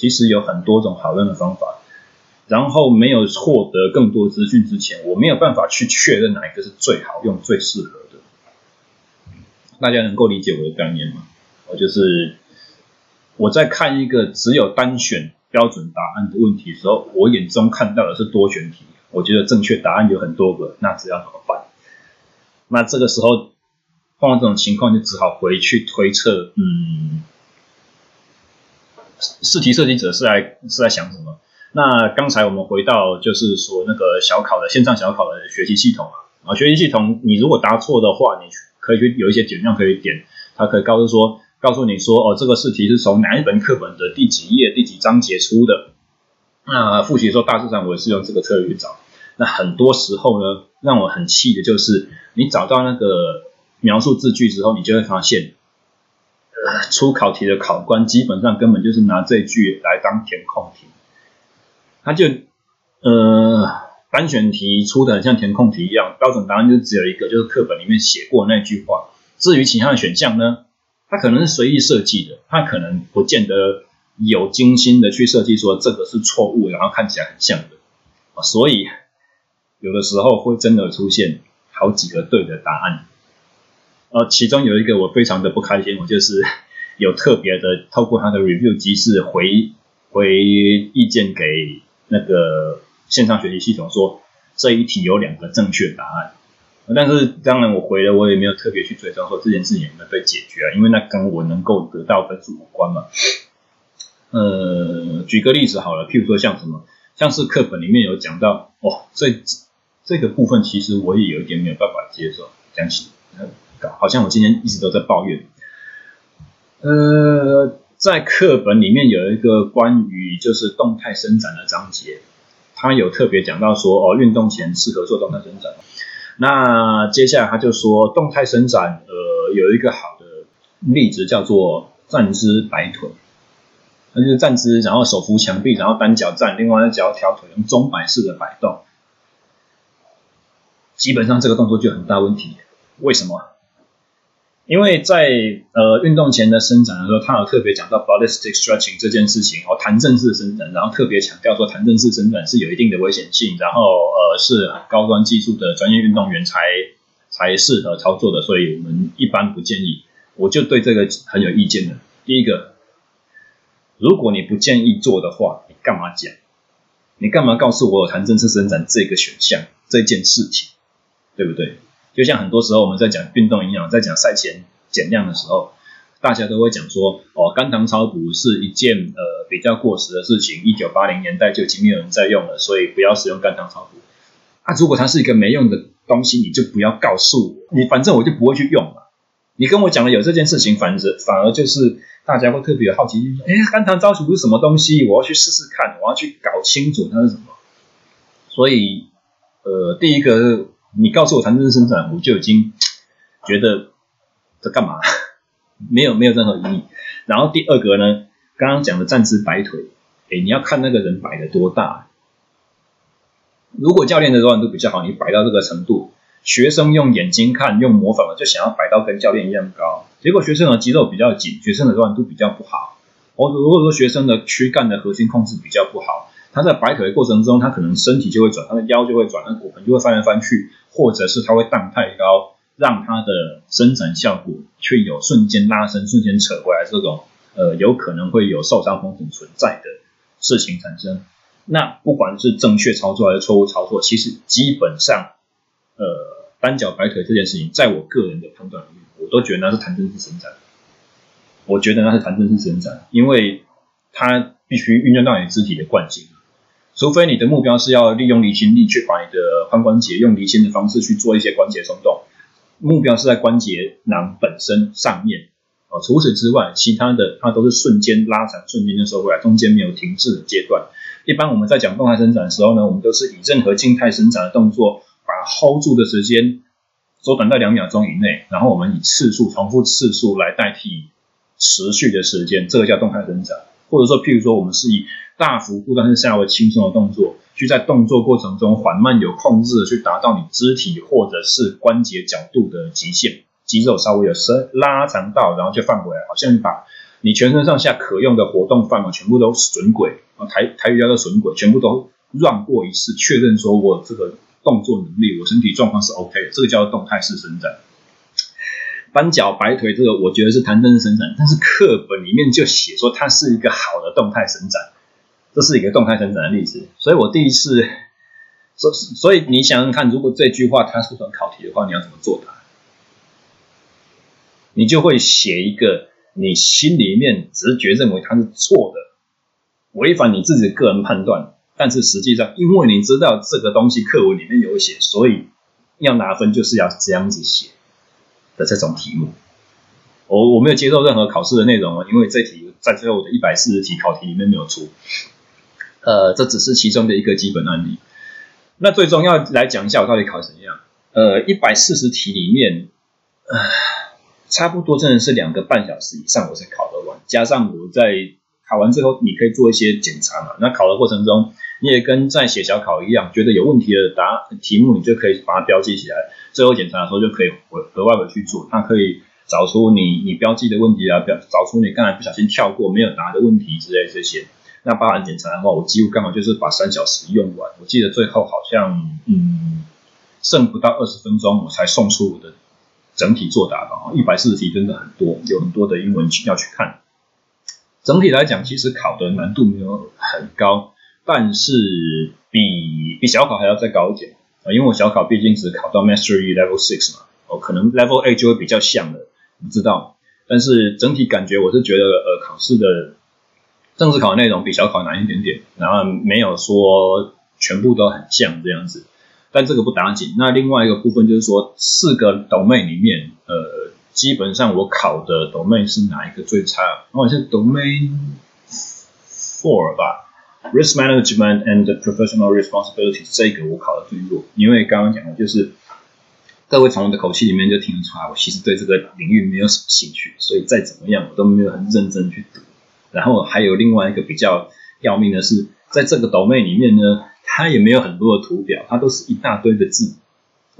其实有很多种讨论的方法。然后没有获得更多资讯之前，我没有办法去确认哪一个是最好用、最适合的。大家能够理解我的概念吗？我就是我在看一个只有单选标准答案的问题的时候，我眼中看到的是多选题。我觉得正确答案有很多个，那这要怎么办？那这个时候碰到这种情况，就只好回去推测。嗯，试题设计者是在是在想什么？那刚才我们回到就是说那个小考的线上小考的学习系统啊，啊学习系统你如果答错的话，你可以去有一些选项可以点，它可以告诉说告诉你说哦这个试题是从哪一本课本的第几页第几章节出的。那复习的时候大致上我也是用这个策略去找。那很多时候呢，让我很气的就是你找到那个描述字句之后，你就会发现，出考题的考官基本上根本就是拿这句来当填空题。他就呃单选题出的很像填空题一样，标准答案就只有一个，就是课本里面写过那句话。至于其他的选项呢，它可能是随意设计的，它可能不见得有精心的去设计说这个是错误，然后看起来很像的。所以有的时候会真的出现好几个对的答案。呃，其中有一个我非常的不开心，我就是 [LAUGHS] 有特别的透过他的 review 机制回回意见给。那个线上学习系统说这一题有两个正确答案，但是当然我回了，我也没有特别去追踪说这件事情有没有被解决啊，因为那跟我能够得到分数无关嘛。呃，举个例子好了，譬如说像什么，像是课本里面有讲到，哦，这这个部分其实我也有一点没有办法接受，讲起，好像我今天一直都在抱怨，呃。在课本里面有一个关于就是动态伸展的章节，他有特别讲到说哦，运动前适合做动态伸展。那接下来他就说，动态伸展呃有一个好的例子叫做站姿摆腿。那就是站姿，然后手扶墙壁，然后单脚站，另外一脚条腿用钟摆式的摆动。基本上这个动作就很大问题，为什么？因为在呃运动前的伸展的时候，他有特别讲到 ballistic stretching 这件事情哦，弹正式伸展，然后特别强调说弹正式伸展是有一定的危险性，然后呃是高端技术的专业运动员才才适合操作的，所以我们一般不建议。我就对这个很有意见的。第一个，如果你不建议做的话，你干嘛讲？你干嘛告诉我有弹正式伸展这个选项这件事情？对不对？就像很多时候我们在讲运动营养，在讲赛前减量的时候，大家都会讲说，哦，肝糖超补是一件呃比较过时的事情，一九八零年代就已经没有人在用了，所以不要使用肝糖超补。啊，如果它是一个没用的东西，你就不要告诉我，你反正我就不会去用嘛。你跟我讲了有这件事情，反正反而就是大家会特别有好奇心，说，哎，肝糖超补是什么东西？我要去试试看，我要去搞清楚它是什么。所以，呃，第一个。你告诉我弹正式伸展，我就已经 [TSK] 觉得 [TSK] 在干嘛？[LAUGHS] 没有没有任何意义。然后第二个呢，刚刚讲的站姿摆腿，哎，你要看那个人摆的多大。如果教练的柔软度比较好，你摆到这个程度，学生用眼睛看，用模仿的就想要摆到跟教练一样高。结果学生的肌肉比较紧，学生的柔软度比较不好。或如果说学生的躯干的核心控制比较不好。他在摆腿的过程中，他可能身体就会转，他的腰就会转，那骨盆就会翻来翻去，或者是它会荡太高，让它的伸展效果却有瞬间拉伸、瞬间扯回来这种，呃，有可能会有受伤风险存在的事情产生。那不管是正确操作还是错误操作，其实基本上，呃，单脚摆腿这件事情，在我个人的判断里面，我都觉得那是弹正式伸展。我觉得那是弹正式伸展，因为它必须运用到你肢体的惯性。除非你的目标是要利用离心力去把你的髋关节用离心的方式去做一些关节松动，目标是在关节囊本身上面啊。除此之外，其他的它都是瞬间拉长、瞬间就收回来，中间没有停滞的阶段。一般我们在讲动态伸展的时候呢，我们都是以任何静态伸展的动作，把 hold 住的时间缩短到两秒钟以内，然后我们以次数、重复次数来代替持续的时间，这个叫动态伸展。或者说，譬如说，我们是以大幅度但是稍微轻松的动作，去在动作过程中缓慢有控制的去达到你肢体或者是关节角度的极限，肌肉稍微有伸拉长到，然后就放回来，好像把你全身上下可用的活动范围全部都损轨啊，台台语叫做损轨，全部都绕过一次，确认说我这个动作能力，我身体状况是 OK 的，这个叫做动态式伸展。单脚摆腿，这个我觉得是弹正式伸展，但是课本里面就写说它是一个好的动态伸展，这是一个动态伸展的例子。所以我第一次，所所以你想想看，如果这句话它是算考题的话，你要怎么作答？你就会写一个你心里面直觉认为它是错的，违反你自己的个人判断，但是实际上因为你知道这个东西课文里面有写，所以要拿分就是要这样子写。的这种题目，我我没有接受任何考试的内容哦，因为这题在最后的一百四十题考题里面没有出，呃，这只是其中的一个基本案例。那最终要来讲一下我到底考怎样？呃，一百四十题里面，呃，差不多真的是两个半小时以上我才考得完，加上我在考完之后，你可以做一些检查嘛。那考的过程中，你也跟在写小考一样，觉得有问题的答题目，你就可以把它标记起来。最后检查的时候就可以额额外的去做，它可以找出你你标记的问题啊，标找出你刚才不小心跳过没有答的问题之类这些。那包含检查的话，我几乎刚好就是把三小时用完。我记得最后好像嗯剩不到二十分钟，我才送出我的整体作答吧。一百四十题真的很多，有很多的英文要去看。整体来讲，其实考的难度没有很高，但是比比小考还要再高一点。啊，因为我小考毕竟只考到 Mastery Level Six 嘛，哦，可能 Level Eight 就会比较像了，不知道。但是整体感觉我是觉得，呃，考试的政治考的内容比小考难一点点，然后没有说全部都很像这样子。但这个不打紧。那另外一个部分就是说，四个 domain 里面，呃，基本上我考的 domain 是哪一个最差？好像是 Domain Four 吧。Risk management and professional responsibility 这个我考的最弱，因为刚刚讲的就是各位从我的口气里面就听得出来，我其实对这个领域没有什么兴趣，所以再怎么样我都没有很认真去读。然后还有另外一个比较要命的是，在这个 domain 里面呢，它也没有很多的图表，它都是一大堆的字。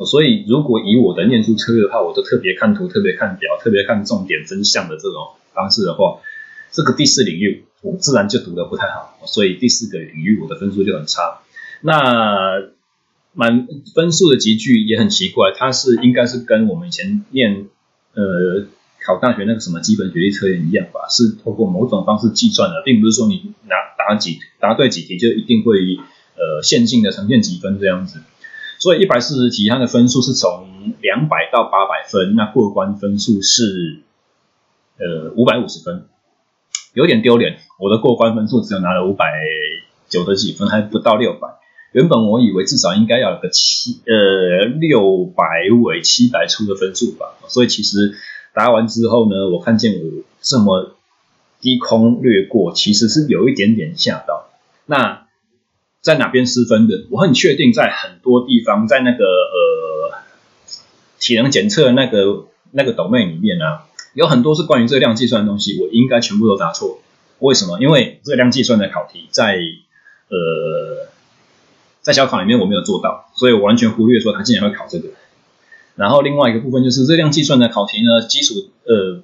所以如果以我的念书策略的话，我都特别看图、特别看表、特别看重点真相的这种方式的话，这个第四领域我自然就读得不太好。所以第四个领域我的分数就很差。那满分数的集聚也很奇怪，它是应该是跟我们以前念呃考大学那个什么基本学历测验一样吧，是透过某种方式计算的，并不是说你拿答几答对几题就一定会呃线性的呈现几分这样子。所以一百四十题它的分数是从两百到八百分，那过关分数是呃五百五十分，有点丢脸，我的过关分数只有拿了五百九十几分，还不到六百。原本我以为至少应该要有个七呃六百尾七百出的分数吧，所以其实答完之后呢，我看见我这么低空掠过，其实是有一点点吓到。那在哪边失分的？我很确定在很多地方，在那个呃体能检测那个那个 domain 里面啊，有很多是关于热量计算的东西，我应该全部都答错。为什么？因为热量计算的考题在呃。在小考里面我没有做到，所以我完全忽略说他竟然会考这个。然后另外一个部分就是热量计算的考题呢，基础呃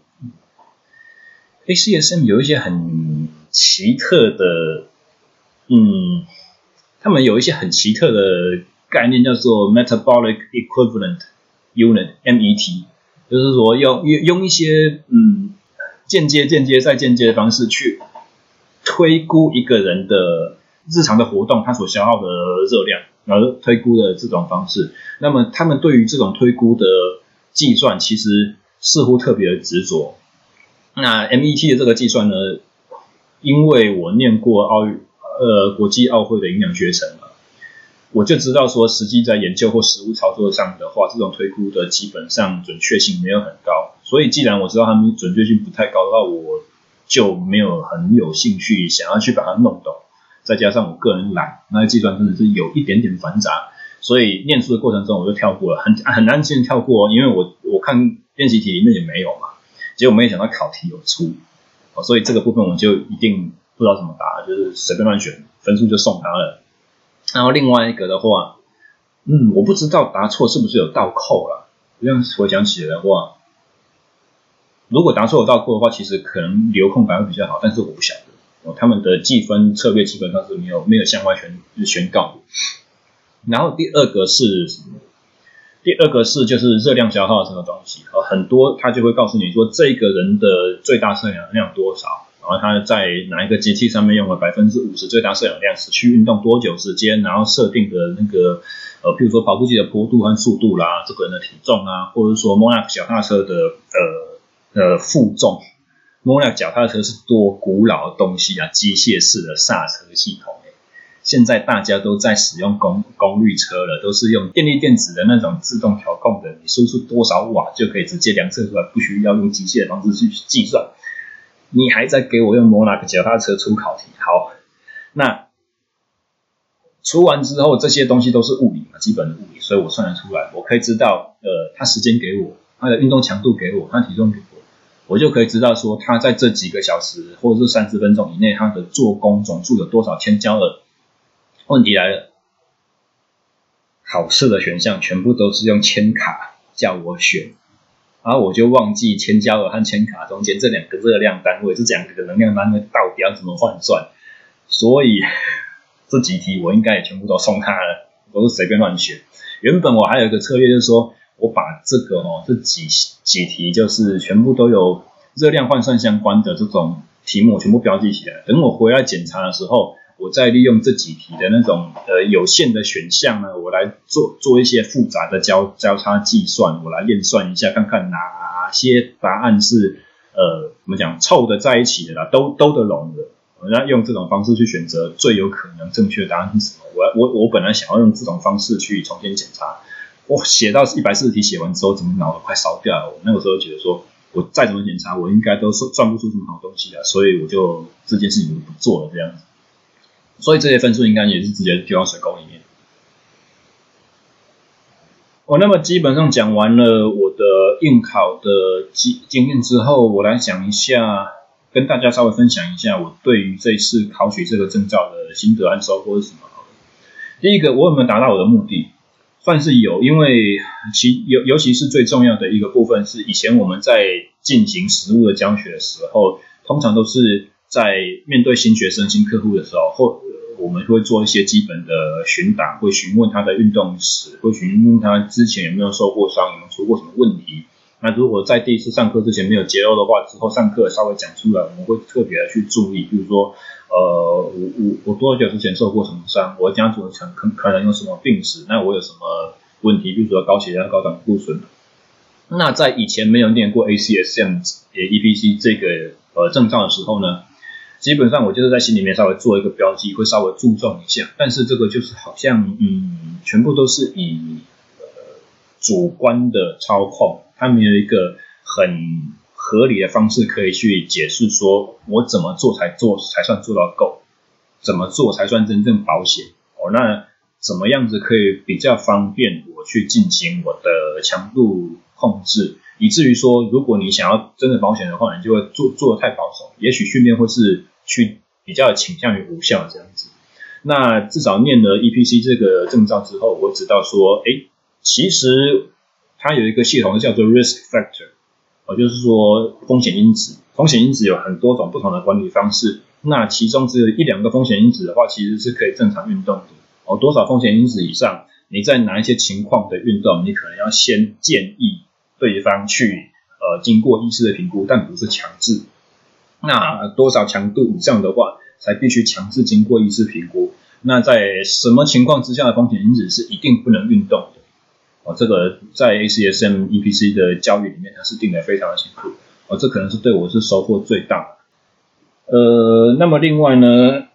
，ACSM 有一些很奇特的，嗯，他们有一些很奇特的概念叫做 Metabolic Equivalent Unit（MET），就是说用用用一些嗯间接、间接再间接的方式去推估一个人的。日常的活动，他所消耗的热量，然后推估的这种方式，那么他们对于这种推估的计算，其实似乎特别的执着。那 MET 的这个计算呢，因为我念过奥运呃国际奥会的营养学程嘛，我就知道说，实际在研究或实务操作上的话，这种推估的基本上准确性没有很高。所以既然我知道他们准确性不太高的话，我就没有很有兴趣想要去把它弄懂。再加上我个人懒，那个计算真的是有一点点繁杂，所以念书的过程中我就跳过了，很很安心跳过哦，因为我我看练习题里面也没有嘛，结果没想到考题有出，所以这个部分我就一定不知道怎么答，就是随便乱选，分数就送他了。然后另外一个的话，嗯，我不知道答错是不是有倒扣了，这样回想起来的话，如果答错有倒扣的话，其实可能留空白会比较好，但是我不晓得。哦他们的计分策略基本上是没有没有相关宣宣告。然后第二个是什么？第二个是就是热量消耗这个东西，很多他就会告诉你说这个人的最大摄氧量多少，然后他在哪一个机器上面用了百分之五十最大摄氧量，持续运动多久时间，然后设定的那个呃，譬如说跑步机的坡度和速度啦，这个人的体重啊，或者说 Monarch 脚踏车的呃呃负重。Monarch 脚踏车是多古老的东西啊，机械式的刹车系统。现在大家都在使用功功率车了，都是用电力电子的那种自动调控的，你输出多少瓦就可以直接量测出来，不需要用机械的方式去计算。你还在给我用 Monarch 脚踏车出考题？好，那出完之后，这些东西都是物理嘛，基本的物理，所以我算得出来，我可以知道，呃，它时间给我，它的运动强度给我，它体重我。就可以知道说，它在这几个小时或者是三十分钟以内，它的做工总数有多少千焦耳。问题来了，考试的选项全部都是用千卡叫我选，然后我就忘记千焦耳和千卡中间这两个热量单位，这两个能量单位到底要怎么换算，所以这几题我应该也全部都送他了，都是随便乱选。原本我还有一个策略，就是说。我把这个哦，这几几题就是全部都有热量换算相关的这种题目，全部标记起来。等我回来检查的时候，我再利用这几题的那种呃有限的选项呢，我来做做一些复杂的交交叉计算，我来验算一下，看看哪些答案是呃怎么讲凑的在一起的啦，都都得拢的。那用这种方式去选择最有可能正确的答案是什么？我我我本来想要用这种方式去重新检查。我写到一百四十题写完之后，怎么脑子快烧掉了？我那个时候觉得说，我再怎么检查，我应该都算算不出什么好东西来，所以我就这件事情就不做了这样子。所以这些分数应该也是直接丢到水沟里面。我那么基本上讲完了我的应考的经经验之后，我来讲一下跟大家稍微分享一下我对于这次考取这个证照的心得和收获是什么。第一个，我有没有达到我的目的？算是有，因为其尤尤其是最重要的一个部分是，以前我们在进行实务的教学的时候，通常都是在面对新学生、新客户的时候，或我们会做一些基本的询答，会询问他的运动史，会询问他之前有没有受过伤，有没有出过什么问题。那如果在第一次上课之前没有揭露的话，之后上课稍微讲出来，我们会特别的去注意，比如说，呃，我我我多久之前受过什么伤？我家族可可可能有什么病史？那我有什么问题？比如说高血压、高胆固醇。那在以前没有念过 ACSM 也 EPC 这个呃证照的时候呢，基本上我就是在心里面稍微做一个标记，会稍微注重一下。但是这个就是好像嗯，全部都是以呃主观的操控。它没有一个很合理的方式可以去解释，说我怎么做才做才算做到够，怎么做才算真正保险哦？那怎么样子可以比较方便我去进行我的强度控制，以至于说，如果你想要真的保险的话，你就会做做的太保守，也许训练会是去比较倾向于无效这样子。那至少念了 EPC 这个证照之后，我知道说，哎，其实。它有一个系统叫做 risk factor，哦，就是说风险因子。风险因子有很多种不同的管理方式，那其中只有一两个风险因子的话，其实是可以正常运动的。哦，多少风险因子以上，你在哪一些情况的运动，你可能要先建议对方去呃经过医师的评估，但不是强制。那多少强度以上的话，才必须强制经过医师评估。那在什么情况之下的风险因子是一定不能运动的？这个在 ACSM EPC 的教育里面，它是定的非常的清楚。哦，这可能是对我是收获最大。呃，那么另外呢，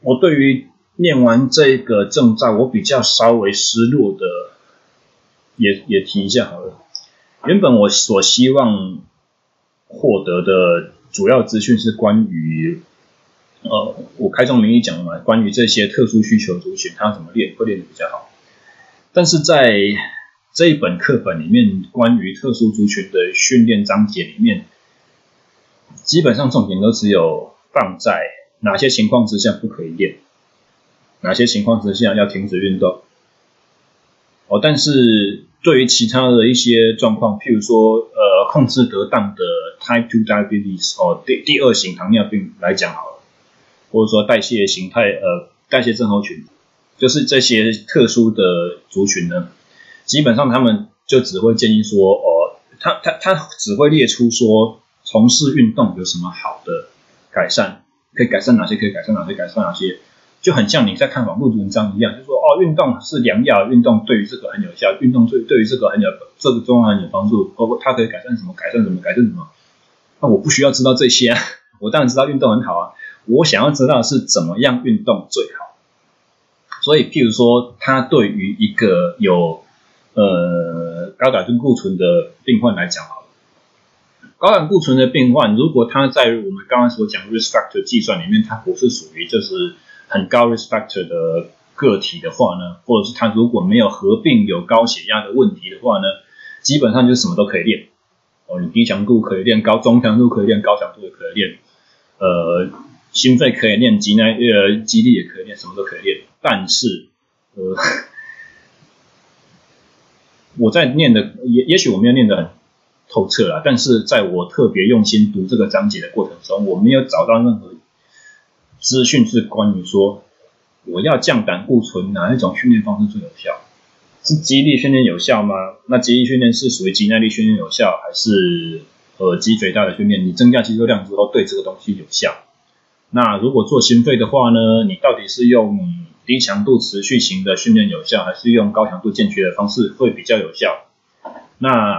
我对于念完这个证照，我比较稍微失落的，也也提一下好了。原本我所希望获得的主要资讯是关于，呃，我开宗明义讲了嘛，关于这些特殊需求族群，他怎么练会练得比较好。但是在这一本课本里面，关于特殊族群的训练章节里面，基本上重点都只有放在哪些情况之下不可以练，哪些情况之下要停止运动。哦，但是对于其他的一些状况，譬如说，呃，控制得当的 Type two Diabetes 哦，第第二型糖尿病来讲好了，或者说代谢形态呃代谢症候群。就是这些特殊的族群呢，基本上他们就只会建议说，哦，他他他只会列出说，从事运动有什么好的改善，可以改善哪些，可以改善哪些，改善哪些，就很像你在看网络文章一样，就说哦，运动是良药，运动对于这个很有效，运动对对于这个很有这个状况很有帮助，包括它可以改善什么，改善什么，改善什么。那我不需要知道这些啊，我当然知道运动很好啊，我想要知道是怎么样运动最好。所以，譬如说，他对于一个有呃高胆固醇的病患来讲，好了，高胆固醇的病患，如果他在我们刚刚所讲 risk factor 计算里面，他不是属于就是很高 risk factor 的个体的话呢，或者是他如果没有合并有高血压的问题的话呢，基本上就什么都可以练哦，你低强度可以练，高中强度可以练，高强度也可以练，呃，心肺可以练，肌耐呃肌力也可以练，什么都可以练。但是，呃，[LAUGHS] 我在念的也也许我没有念得很透彻啊，但是在我特别用心读这个章节的过程中，我没有找到任何资讯是关于说我要降胆固醇哪一种训练方式最有效？是肌力训练有效吗？那肌力训练是属于肌耐力训练有效，还是呃肌肥大的训练？你增加肌肉量之后对这个东西有效？那如果做心肺的话呢？你到底是用？低强度持续型的训练有效，还是用高强度间歇的方式会比较有效？那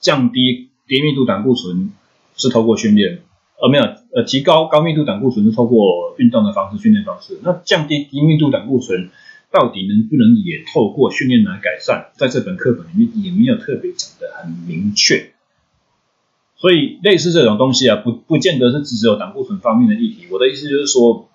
降低低密度胆固醇是透过训练，呃没有，呃提高高密度胆固醇是透过运动的方式训练方式。那降低低密度胆固醇到底能不能也透过训练来改善？在这本课本里面也没有特别讲的很明确。所以类似这种东西啊，不不见得是只有胆固醇方面的议题。我的意思就是说。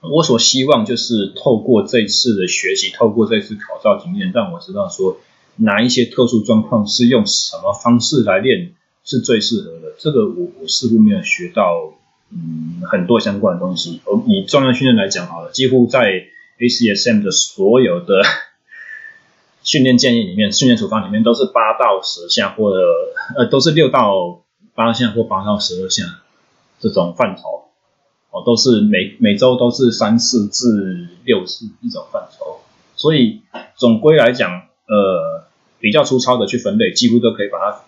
我所希望就是透过这次的学习，透过这次考照经验，让我知道说哪一些特殊状况是用什么方式来练是最适合的。这个我我似乎没有学到嗯很多相关的东西。而以重量训练来讲好了，几乎在 ACSM 的所有的 [LAUGHS] 训练建议里面，训练处方里面都是八到十下，或者呃都是六到八下或八到十二下这种范畴。哦，都是每每周都是三次至六次一种范畴，所以总归来讲，呃，比较粗糙的去分类，几乎都可以把它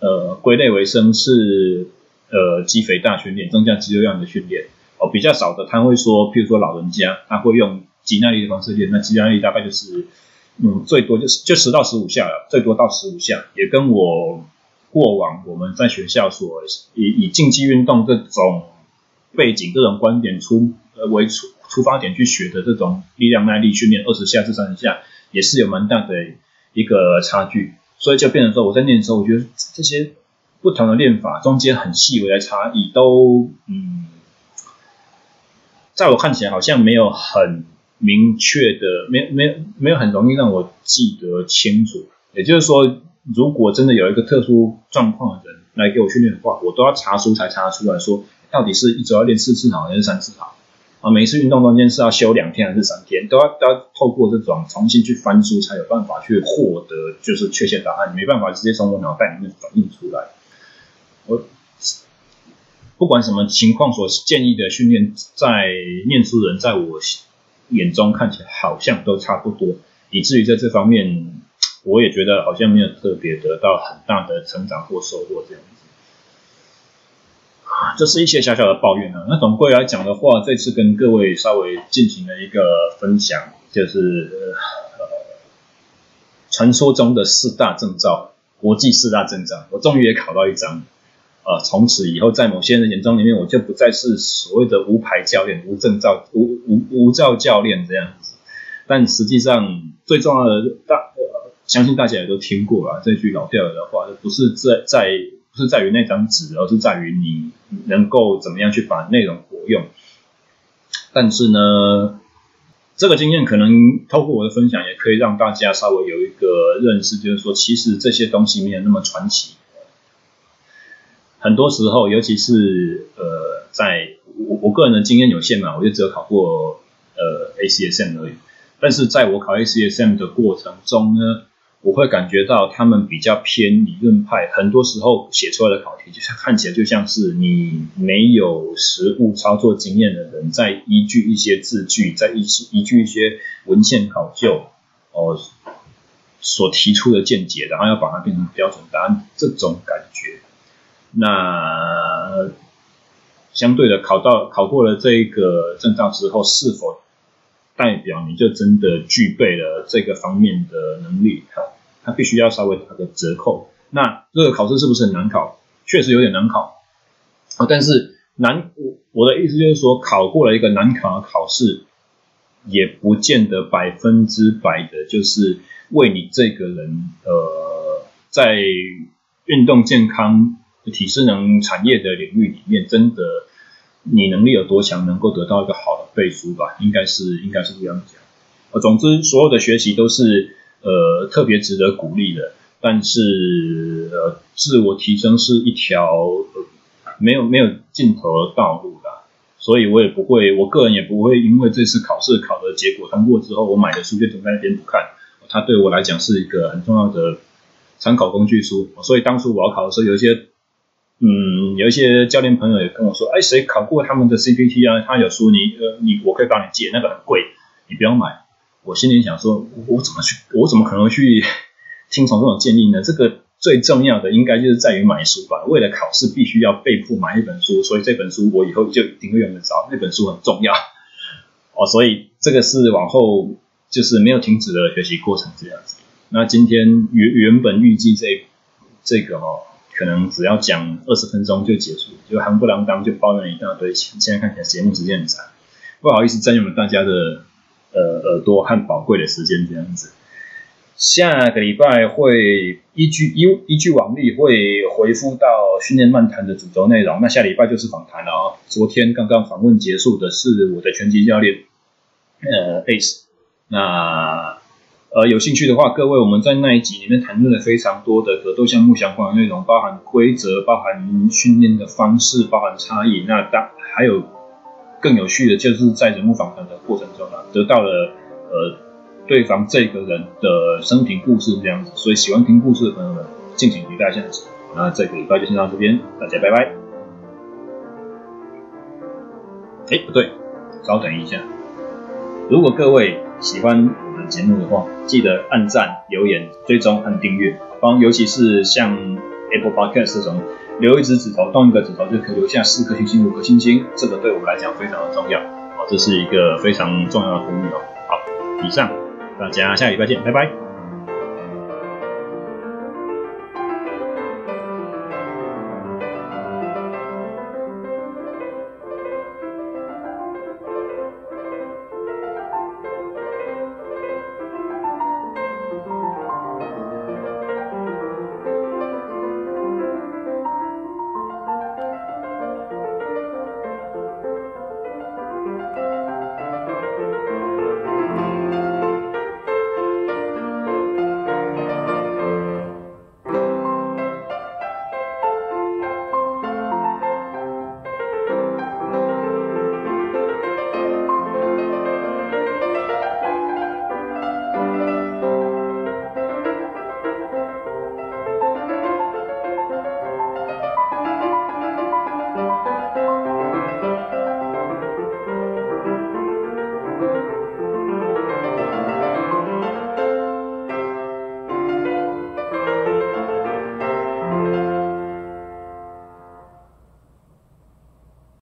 呃归类为生是呃肌肥大训练，增加肌肉量的训练。哦，比较少的他会说，譬如说老人家他会用肌耐力的方式练，那肌耐力大概就是嗯最多就是就十到十五下了，最多到十五下，也跟我过往我们在学校所以以竞技运动这种。背景这种观点出呃为出出发点去学的这种力量耐力训练，二十下至三十下也是有蛮大的一个差距，所以就变成说我在练的时候，我觉得这些不同的练法中间很细微的差异都嗯，在我看起来好像没有很明确的，没没没有很容易让我记得清楚。也就是说，如果真的有一个特殊状况的人来给我训练的话，我都要查书才查出来说。到底是一周要练四次好还是三次好？啊，每一次运动中间是要休两天还是三天？都要都要透过这种重新去翻书才有办法去获得就是确切答案，没办法直接从我脑袋里面反映出来。我不管什么情况所建议的训练，在念书人在我眼中看起来好像都差不多，以至于在这方面我也觉得好像没有特别得到很大的成长或收获这样。这是一些小小的抱怨啊。那总归来讲的话，这次跟各位稍微进行了一个分享，就是呃，传说中的四大证照，国际四大证照，我终于也考到一张。啊、从此以后，在某些人眼中里面，我就不再是所谓的无牌教练、无证照、无无无照教练这样子。但实际上，最重要的大，相信大家也都听过了这句老掉的话，不是在在。不是在于那张纸，而是在于你能够怎么样去把内容活用。但是呢，这个经验可能透过我的分享，也可以让大家稍微有一个认识，就是说，其实这些东西没有那么传奇。很多时候，尤其是呃，在我我个人的经验有限嘛，我就只有考过呃 ACSM 而已。但是在我考 ACSM 的过程中呢，我会感觉到他们比较偏理论派，很多时候写出来的考题，就像看起来就像是你没有实务操作经验的人，在依据一些字句，在依依据一些文献考究，哦，所提出的见解，然后要把它变成标准答案，这种感觉。那相对的，考到考过了这个证照之后，是否代表你就真的具备了这个方面的能力？它必须要稍微打个折扣。那这个考试是不是很难考？确实有点难考啊。但是难，我我的意思就是说，考过了一个难考的考试，也不见得百分之百的就是为你这个人呃，在运动健康、体适能产业的领域里面，真的你能力有多强，能够得到一个好的背书吧？应该是应该是这样讲。呃，总之，所有的学习都是。呃，特别值得鼓励的，但是呃，自我提升是一条呃没有没有尽头的道路啦，所以我也不会，我个人也不会因为这次考试考的结果通过之后，我买的书就停在那边不看，它对我来讲是一个很重要的参考工具书，所以当初我要考的时候，有一些嗯，有一些教练朋友也跟我说，哎，谁考过他们的 CPT 啊？他有书，你呃，你我可以帮你借，那个很贵，你不要买。我心里想说，我怎么去？我怎么可能去听从这种建议呢？这个最重要的应该就是在于买书吧。为了考试，必须要被迫买一本书，所以这本书我以后就一定会用得着。那本书很重要哦，所以这个是往后就是没有停止的学习过程这样子。那今天原原本预计这这个哦，可能只要讲二十分钟就结束，就夯不啷当就抱怨一大堆。现在看起来节目时间很长，不好意思占用了大家的。呃，耳朵和宝贵的时间这样子，下个礼拜会依据依依据往例会回复到训练漫谈的主轴内容。那下礼拜就是访谈了啊。昨天刚刚访问结束的是我的拳击教练，呃，Ace。那呃，有兴趣的话，各位我们在那一集里面谈论了非常多的格斗项目相关的内容，包含规则，包含训练的方式，包含差异。那大还有更有趣的，就是在人物访谈的过程中啊，得到了呃对方这个人的生平故事这样子。所以喜欢听故事的朋友们，敬请期待下次。那这个礼拜就先到这边，大家拜拜。哎，不对，稍等一下，如果各位喜欢我们节目的话，记得按赞、留言、追踪和订阅。方尤其是像 Apple Podcast 这种，留一只指头，动一个指头就可以留下四颗星星、五颗星星，这个对我们来讲非常的重要。啊，这是一个非常重要的功能哦。好，以上，大家下礼拜见，拜拜。